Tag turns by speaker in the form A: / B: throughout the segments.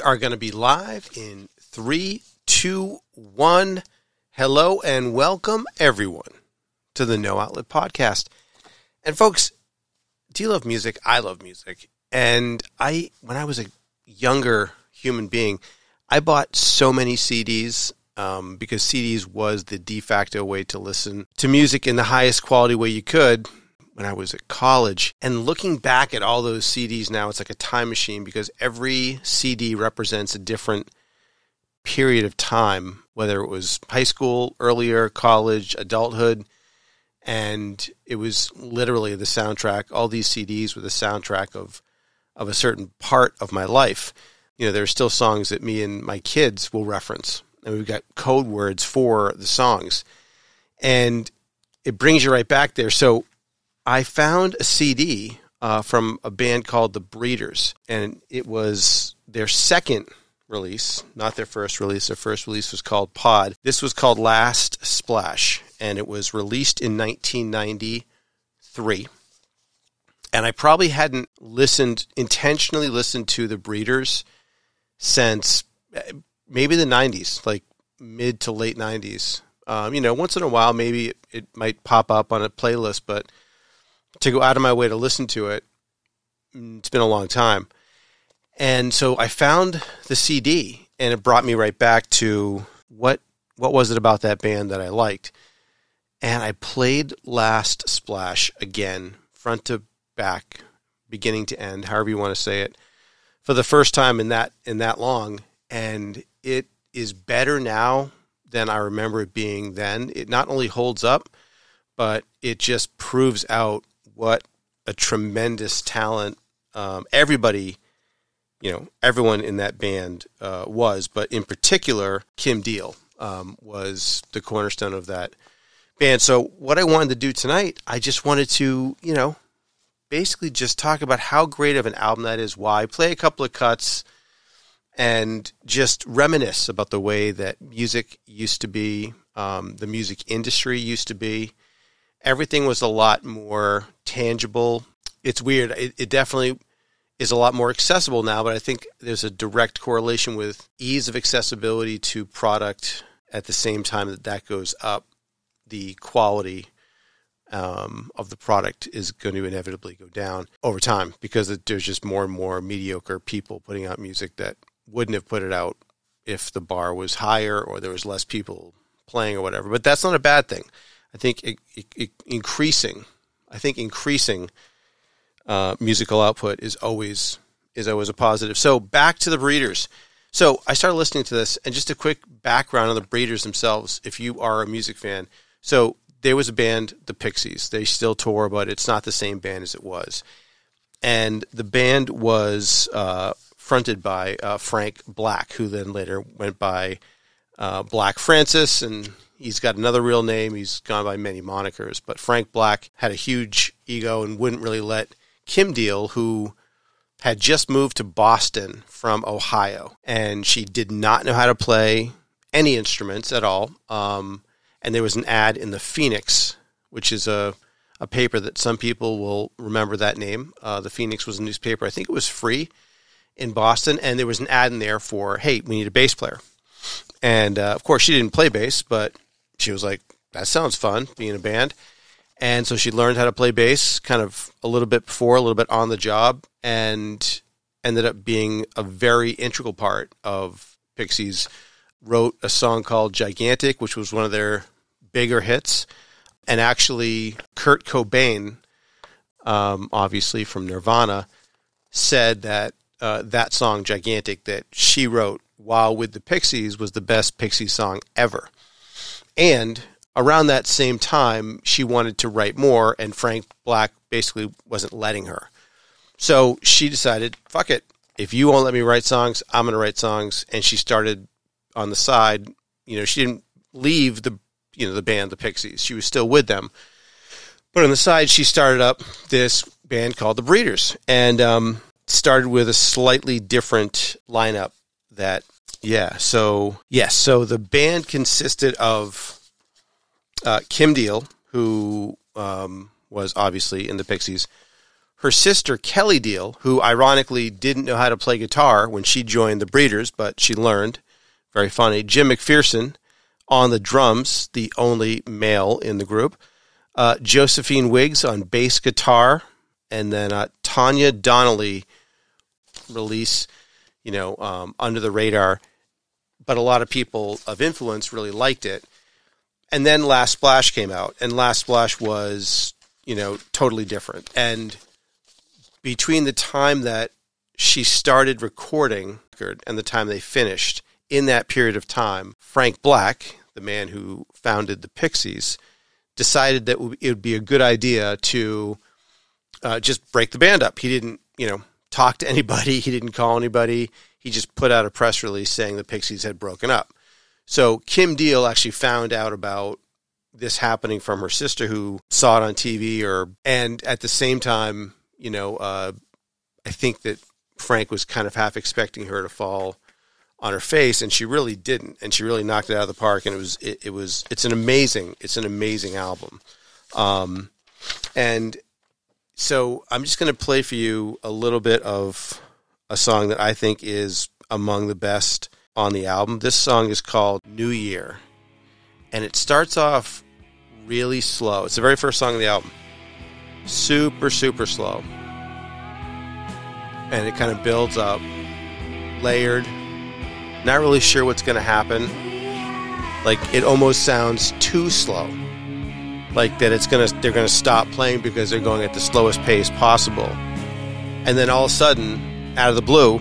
A: Are going to be live in three, two, one. Hello and welcome everyone to the No Outlet Podcast. And folks, do you love music? I love music. And I, when I was a younger human being, I bought so many CDs um, because CDs was the de facto way to listen to music in the highest quality way you could when I was at college. And looking back at all those CDs now, it's like a time machine because every CD represents a different period of time, whether it was high school, earlier, college, adulthood. And it was literally the soundtrack. All these CDs were the soundtrack of, of a certain part of my life. You know, there are still songs that me and my kids will reference, and we've got code words for the songs. And it brings you right back there. So I found a CD uh, from a band called The Breeders, and it was their second release, not their first release. Their first release was called Pod. This was called Last Splash, and it was released in 1993. And I probably hadn't listened, intentionally listened to The Breeders since eh, maybe the 90s, like mid to late 90s. Um, you know, once in a while, maybe it, it might pop up on a playlist, but to go out of my way to listen to it, it's been a long time. And so I found the CD and it brought me right back to what what was it about that band that I liked. And I played Last Splash again, front to back, beginning to end, however you want to say it, for the first time in that in that long. And it is better now than I remember it being then. It not only holds up, but it just proves out what a tremendous talent um, everybody, you know, everyone in that band uh, was, but in particular, Kim Deal um, was the cornerstone of that band. So, what I wanted to do tonight, I just wanted to, you know, basically just talk about how great of an album that is, why, play a couple of cuts, and just reminisce about the way that music used to be, um, the music industry used to be everything was a lot more tangible. It's weird. It, it, definitely is a lot more accessible now, but I think there's a direct correlation with ease of accessibility to product at the same time that that goes up. The quality um, of the product is going to inevitably go down over time because there's just more and more mediocre people putting out music that wouldn't have put it out if the bar was higher or there was less people playing or whatever. But that's not a bad thing. I think it, it, it increasing, I think increasing uh, musical output is always is always a positive. So back to the breeders. So I started listening to this, and just a quick background on the breeders themselves. If you are a music fan, so there was a band, the Pixies. They still tour, but it's not the same band as it was. And the band was uh, fronted by uh, Frank Black, who then later went by uh, Black Francis, and He's got another real name. He's gone by many monikers, but Frank Black had a huge ego and wouldn't really let Kim Deal, who had just moved to Boston from Ohio, and she did not know how to play any instruments at all. Um, and there was an ad in the Phoenix, which is a a paper that some people will remember that name. Uh, the Phoenix was a newspaper. I think it was free in Boston, and there was an ad in there for, "Hey, we need a bass player." And uh, of course, she didn't play bass, but she was like, that sounds fun, being a band. And so she learned how to play bass kind of a little bit before, a little bit on the job, and ended up being a very integral part of Pixies. Wrote a song called Gigantic, which was one of their bigger hits. And actually, Kurt Cobain, um, obviously from Nirvana, said that uh, that song, Gigantic, that she wrote while with the Pixies was the best Pixies song ever. And around that same time, she wanted to write more, and Frank Black basically wasn't letting her. So she decided, fuck it. If you won't let me write songs, I'm going to write songs. And she started on the side. You know, she didn't leave the you know the band, the Pixies. She was still with them, but on the side, she started up this band called the Breeders, and um, started with a slightly different lineup that yeah. So yes. So the band consisted of uh, Kim Deal, who um, was obviously in the Pixies. her sister Kelly Deal, who ironically didn't know how to play guitar when she joined the Breeders, but she learned. Very funny. Jim Macpherson on the drums, the only male in the group. Uh, Josephine Wiggs on bass guitar, and then uh, Tanya Donelly release, you know, um, under the radar, but a lot of people of influence really liked it. And then Last Splash came out, and Last Splash was, you know, totally different. And between the time that she started recording and the time they finished, in that period of time, Frank Black, the man who founded the Pixies, decided that it would be a good idea to uh, just break the band up. He didn't, you know, talk to anybody. He didn't call anybody. He just put out a press release saying the Pixies had broken up. So Kim Deal actually found out about this happening from her sister who saw it on TV or and at the same time, you know, uh, I think that Frank was kind of half expecting her to fall on her face and she really didn't and she really knocked it out of the park and it was it, it was it's an amazing it's an amazing album um, and so i'm just going to play for you a little bit of a song that i think is among the best on the album this song is called new year and it starts off really slow it's the very first song of the album super super slow and it kind of builds up layered not really sure what's going to happen. Like it almost sounds too slow. Like that it's going to they're going to stop playing because they're going at the slowest pace possible. And then all of a sudden, out of the blue,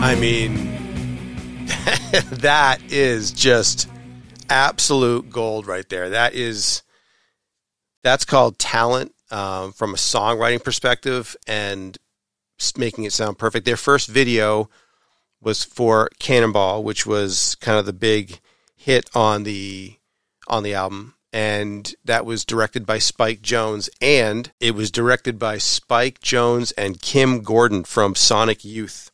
A: I mean, that is just absolute gold right there. That is that's called talent um, from a songwriting perspective and making it sound perfect. Their first video was for Cannonball, which was kind of the big hit on the on the album and that was directed by Spike Jonze and it was directed by Spike Jonze and Kim Gordon from Sonic Youth.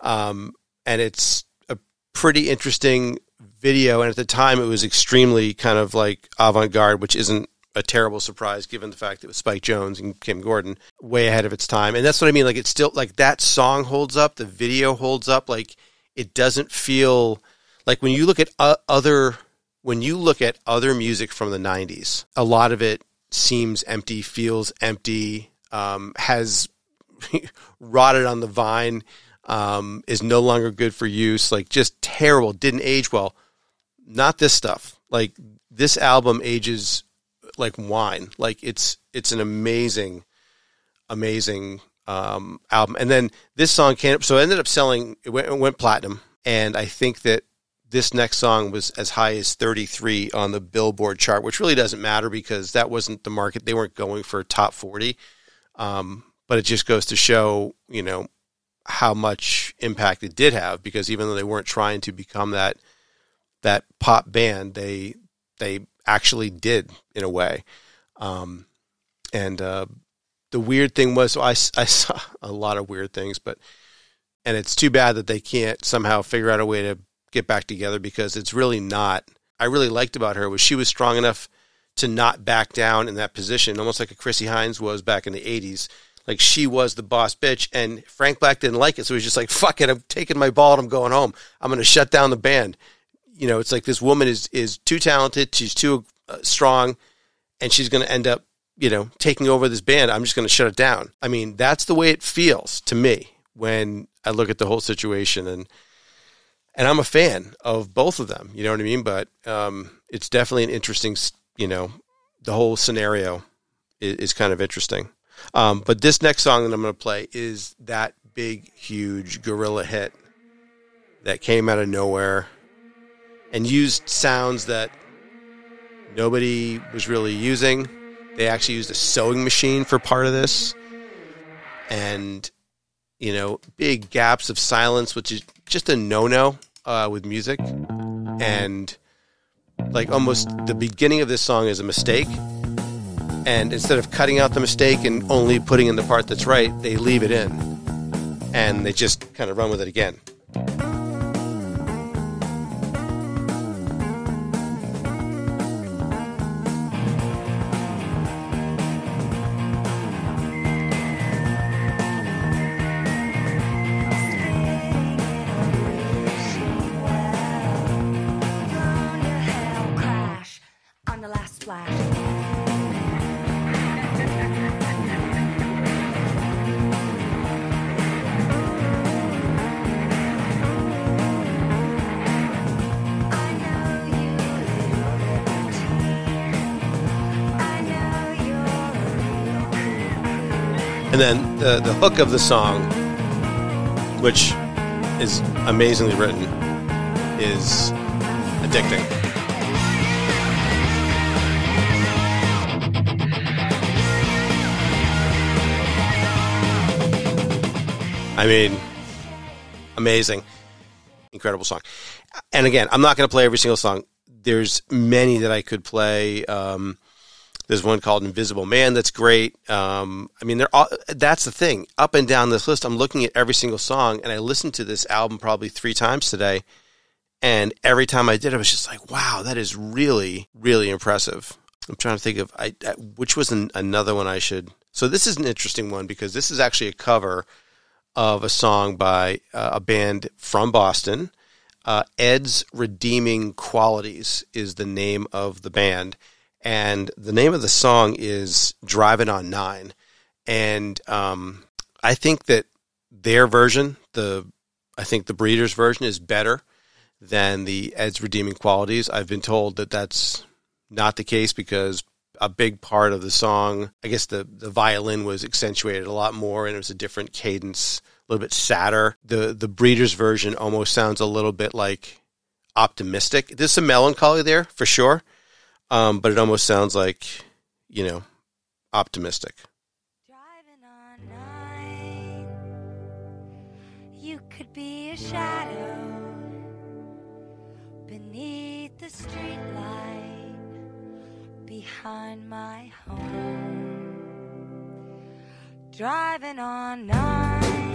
A: Um, and it's a pretty interesting video. And at the time, it was extremely kind of like avant garde, which isn't a terrible surprise given the fact that it was Spike Jonze and Kim Gordon way ahead of its time. And that's what I mean. Like it's still like that song holds up, the video holds up. Like it doesn't feel like when you look at uh, other when you look at other music from the 90s, a lot of it seems empty, feels empty, um, has rotted on the vine um, is no longer good for use. Like just terrible. Didn't age well. Not this stuff. Like this album ages like wine. Like it's it's an amazing, amazing um, album. And then this song came. So it ended up selling. It went, it went platinum. And I think that this next song was as high as 33 on the Billboard chart, which really doesn't matter because that wasn't the market. They weren't going for top 40. Um, but it just goes to show, you know, how much impact it did have because even though they weren't trying to become that that pop band, they they actually did in a way. Um, and uh, the weird thing was, so I, I saw a lot of weird things, but and it's too bad that they can't somehow figure out a way to get back together because it's really not. I really liked about her was she was strong enough to not back down in that position, almost like a Chrissie Hynde was back in the '80s like she was the boss bitch and Frank Black didn't like it. So he's just like, fuck it. I'm taking my ball and I'm going home. I'm going to shut down the band. You know, it's like this woman is, is too talented. She's too uh, strong and she's going to end up, you know, taking over this band. I'm just going to shut it down. I mean, that's the way it feels to me when I look at the whole situation and, and I'm a fan of both of them. You know what I mean? But, um, it's definitely an interesting, you know, the whole scenario is, is kind of interesting. Um, but this next song that I'm going to play is that big, huge gorilla hit that came out of nowhere and used sounds that nobody was really using. They actually used a sewing machine for part of this. And, you know, big gaps of silence, which is just a no no uh, with music. And like almost the beginning of this song is a mistake. And instead of cutting out the mistake and only putting in the part that's right, they leave it in. And they just kind of run with it again. And then the, the hook of the song, which is amazingly written, is addicting. I mean, amazing, incredible song. And again, I'm not going to play every single song. There's many that I could play. Um, there's one called Invisible Man that's great. Um, I mean, they're all, that's the thing. Up and down this list, I'm looking at every single song, and I listened to this album probably three times today. And every time I did, I was just like, "Wow, that is really, really impressive." I'm trying to think of I, which was an, another one I should. So this is an interesting one because this is actually a cover of a song by uh, a band from Boston. Uh, Ed's Redeeming Qualities is the name of the band and the name of the song is "Driving on Nine. And um, I think that their version, the I think the Breeders version, is better than the Ed's Redeeming Qualities. I've been told that that's not the case because a big part of the song, I guess the the violin was accentuated a lot more, and it was a different cadence, a little bit sadder. the The Breeders version almost sounds a little bit like optimistic. There's some melancholy there for sure um, but it almost sounds like, you know, optimistic. Driving on nine, you could be a shadow beneath the street light behind my home. Driving on nine,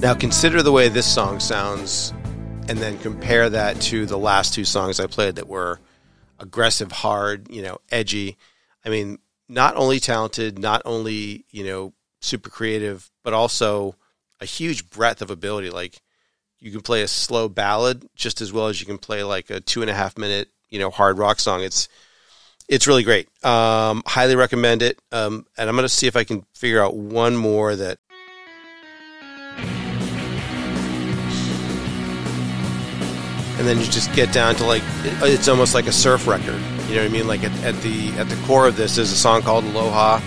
A: Now consider the way this song sounds, and then compare that to the last two songs I played that were aggressive, hard, you know, edgy. I mean, not only talented, not only you know super creative, but also a huge breadth of ability. Like you can play a slow ballad just as well as you can play like a two and a half minute you know hard rock song. It's it's really great. Um, highly recommend it. Um, and I'm going to see if I can figure out one more that and then you just get down to like it's almost like a surf record. You know what I mean? Like at, at the at the core of this is a song called Aloha,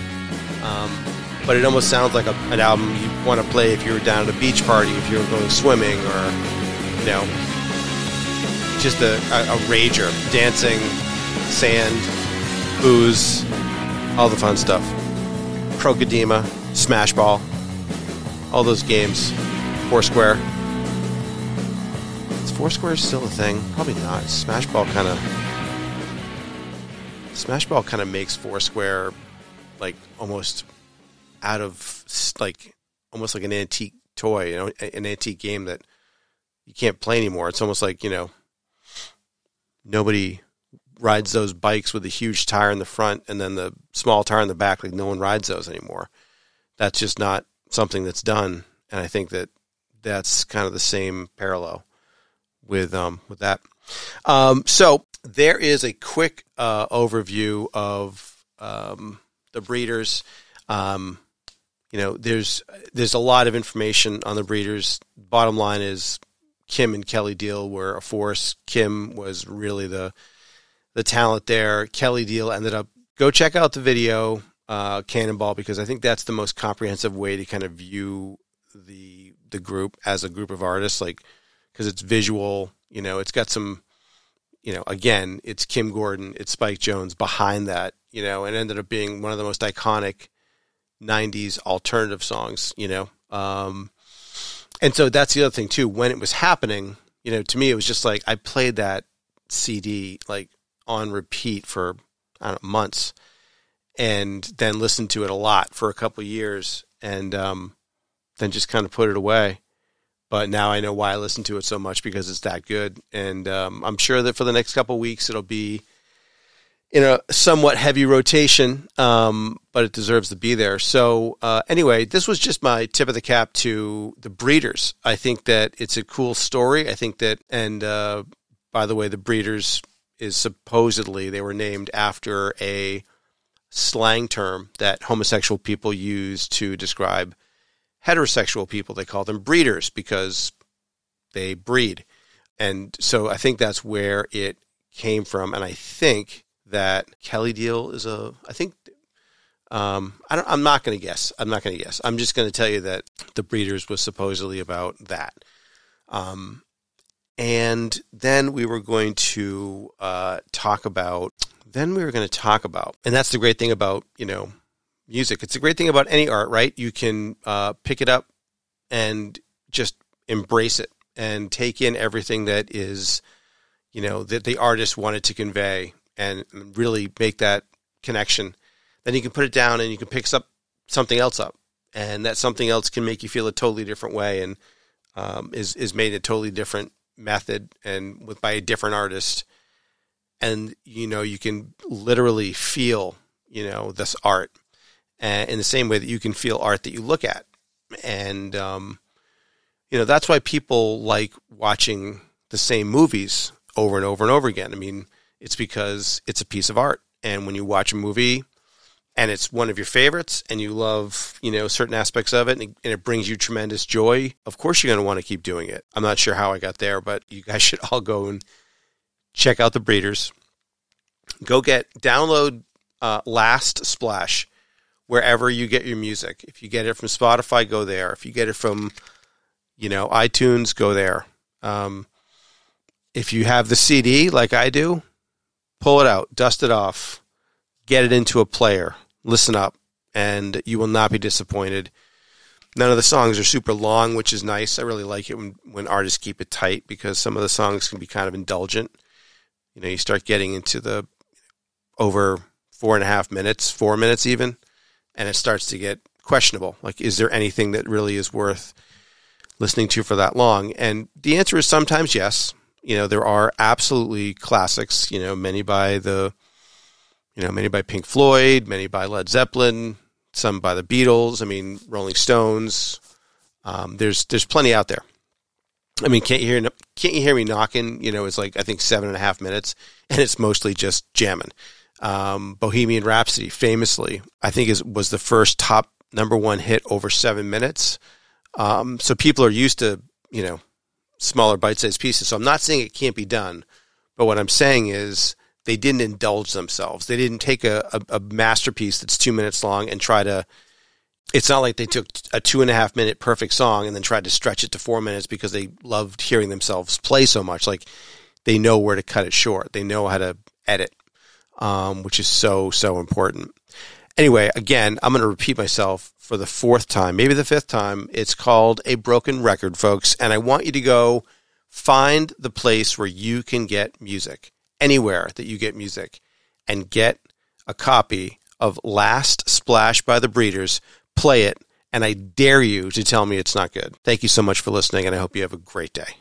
A: um, but it almost sounds like a, an album you want to play if you were down at a beach party, if you were going swimming, or you know, just a, a, a rager, dancing, sand, booze, all the fun stuff. Krokodema, Smash Ball, all those games, Foursquare. Foursquare is still a thing? Probably not. Smashball kind of Smashball kind of makes Foursquare like almost out of like almost like an antique toy, you know, an antique game that you can't play anymore. It's almost like you know nobody rides those bikes with a huge tire in the front and then the small tire in the back. Like no one rides those anymore. That's just not something that's done, and I think that that's kind of the same parallel with um, with that. Um, so there is a quick uh, overview of um, the breeders. Um, you know, there's there's a lot of information on the breeders. Bottom line is Kim and Kelly Deal were a force. Kim was really the the talent there. Kelly Deal ended up go check out the video uh, Cannonball because I think that's the most comprehensive way to kind of view the the group as a group of artists. Like because it's visual. You know, it's got some. You know, again, it's Kim Gordon, it's Spike Jonze behind that. You know, and ended up being one of the most iconic '90s alternative songs. You know, um, and so that's the other thing too. When it was happening, you know, to me it was just like I played that CD like on repeat for I don't know, months, and then listened to it a lot for a couple years, and um, then just kind of put it away. But now I know why I listen to it so much because it's that good, and um, I'm sure that for the next couple weeks it'll be in a somewhat heavy rotation, um, but it deserves to be there. So uh, anyway, this was just my tip of the cap to the Breeders. I think that it's a cool story. I think that, and uh, by the way, the Breeders is supposedly they were named after a slang term that homosexual people use to describe heterosexual people. They call them breeders because they breed. And so I think that's where it came from. And I think that Kelly Deal is a. I think. Um, I I'm not going to guess. I'm not going to guess. I'm just going to tell you that the Breeders was supposedly about that. Um, and then we were going to uh, talk about. Then we were going to talk about, and that's the great thing about you know music. It's a great thing about any art, right? You can uh, pick it up and just embrace it and take in everything that is, you know, that the artist wanted to convey and really make that connection, then you can put it down and you can pick up something else up, and that something else can make you feel a totally different way, and um, is is made a totally different method and with by a different artist, and you know you can literally feel you know this art, in the same way that you can feel art that you look at, and um, you know that's why people like watching the same movies over and over and over again. I mean, it's because it's a piece of art. And when you watch a movie and it's one of your favorites and you love, you know, certain aspects of it and it, and it brings you tremendous joy, of course you're going to want to keep doing it. I'm not sure how I got there, but you guys should all go and check out the breeders. Go get, download uh, Last Splash wherever you get your music. If you get it from Spotify, go there. If you get it from, you know, iTunes, go there. Um, if you have the CD like I do, pull it out, dust it off, get it into a player, listen up, and you will not be disappointed. None of the songs are super long, which is nice. I really like it when, when artists keep it tight because some of the songs can be kind of indulgent. You know, you start getting into the over four and a half minutes, four minutes even, and it starts to get questionable. Like, is there anything that really is worth listening to for that long? And the answer is sometimes yes. You know, there are absolutely classics, you know, many by the, you know, many by Pink Floyd, many by Led Zeppelin, some by the Beatles. I mean, Rolling Stones. Um, there's there's plenty out there. I mean, can't you hear can't you hear me knocking? You know, it's like I think seven and a half minutes, and it's mostly just jamming. Um, Bohemian Rhapsody, famously, I think is was the first top number one hit over seven minutes. Um, so people are used to you know smaller bite-sized pieces. So I'm not saying it can't be done, but what I'm saying is they didn't indulge themselves. They didn't take a, a, a masterpiece that's two minutes long and try to. It's not like they took a two and a half minute perfect song and then tried to stretch it to four minutes because they loved hearing themselves play so much. Like they know where to cut it short. They know how to edit, um, which is so so important. Anyway, again, I'm going to repeat myself for the fourth time, maybe the fifth time. It's called A Broken Record, folks. And I want you to go find the place where you can get music, anywhere that you get music, and get a copy of Last Splash by the Breeders. Play it, and I dare you to tell me it's not good. Thank you so much for listening, and I hope you have a great day.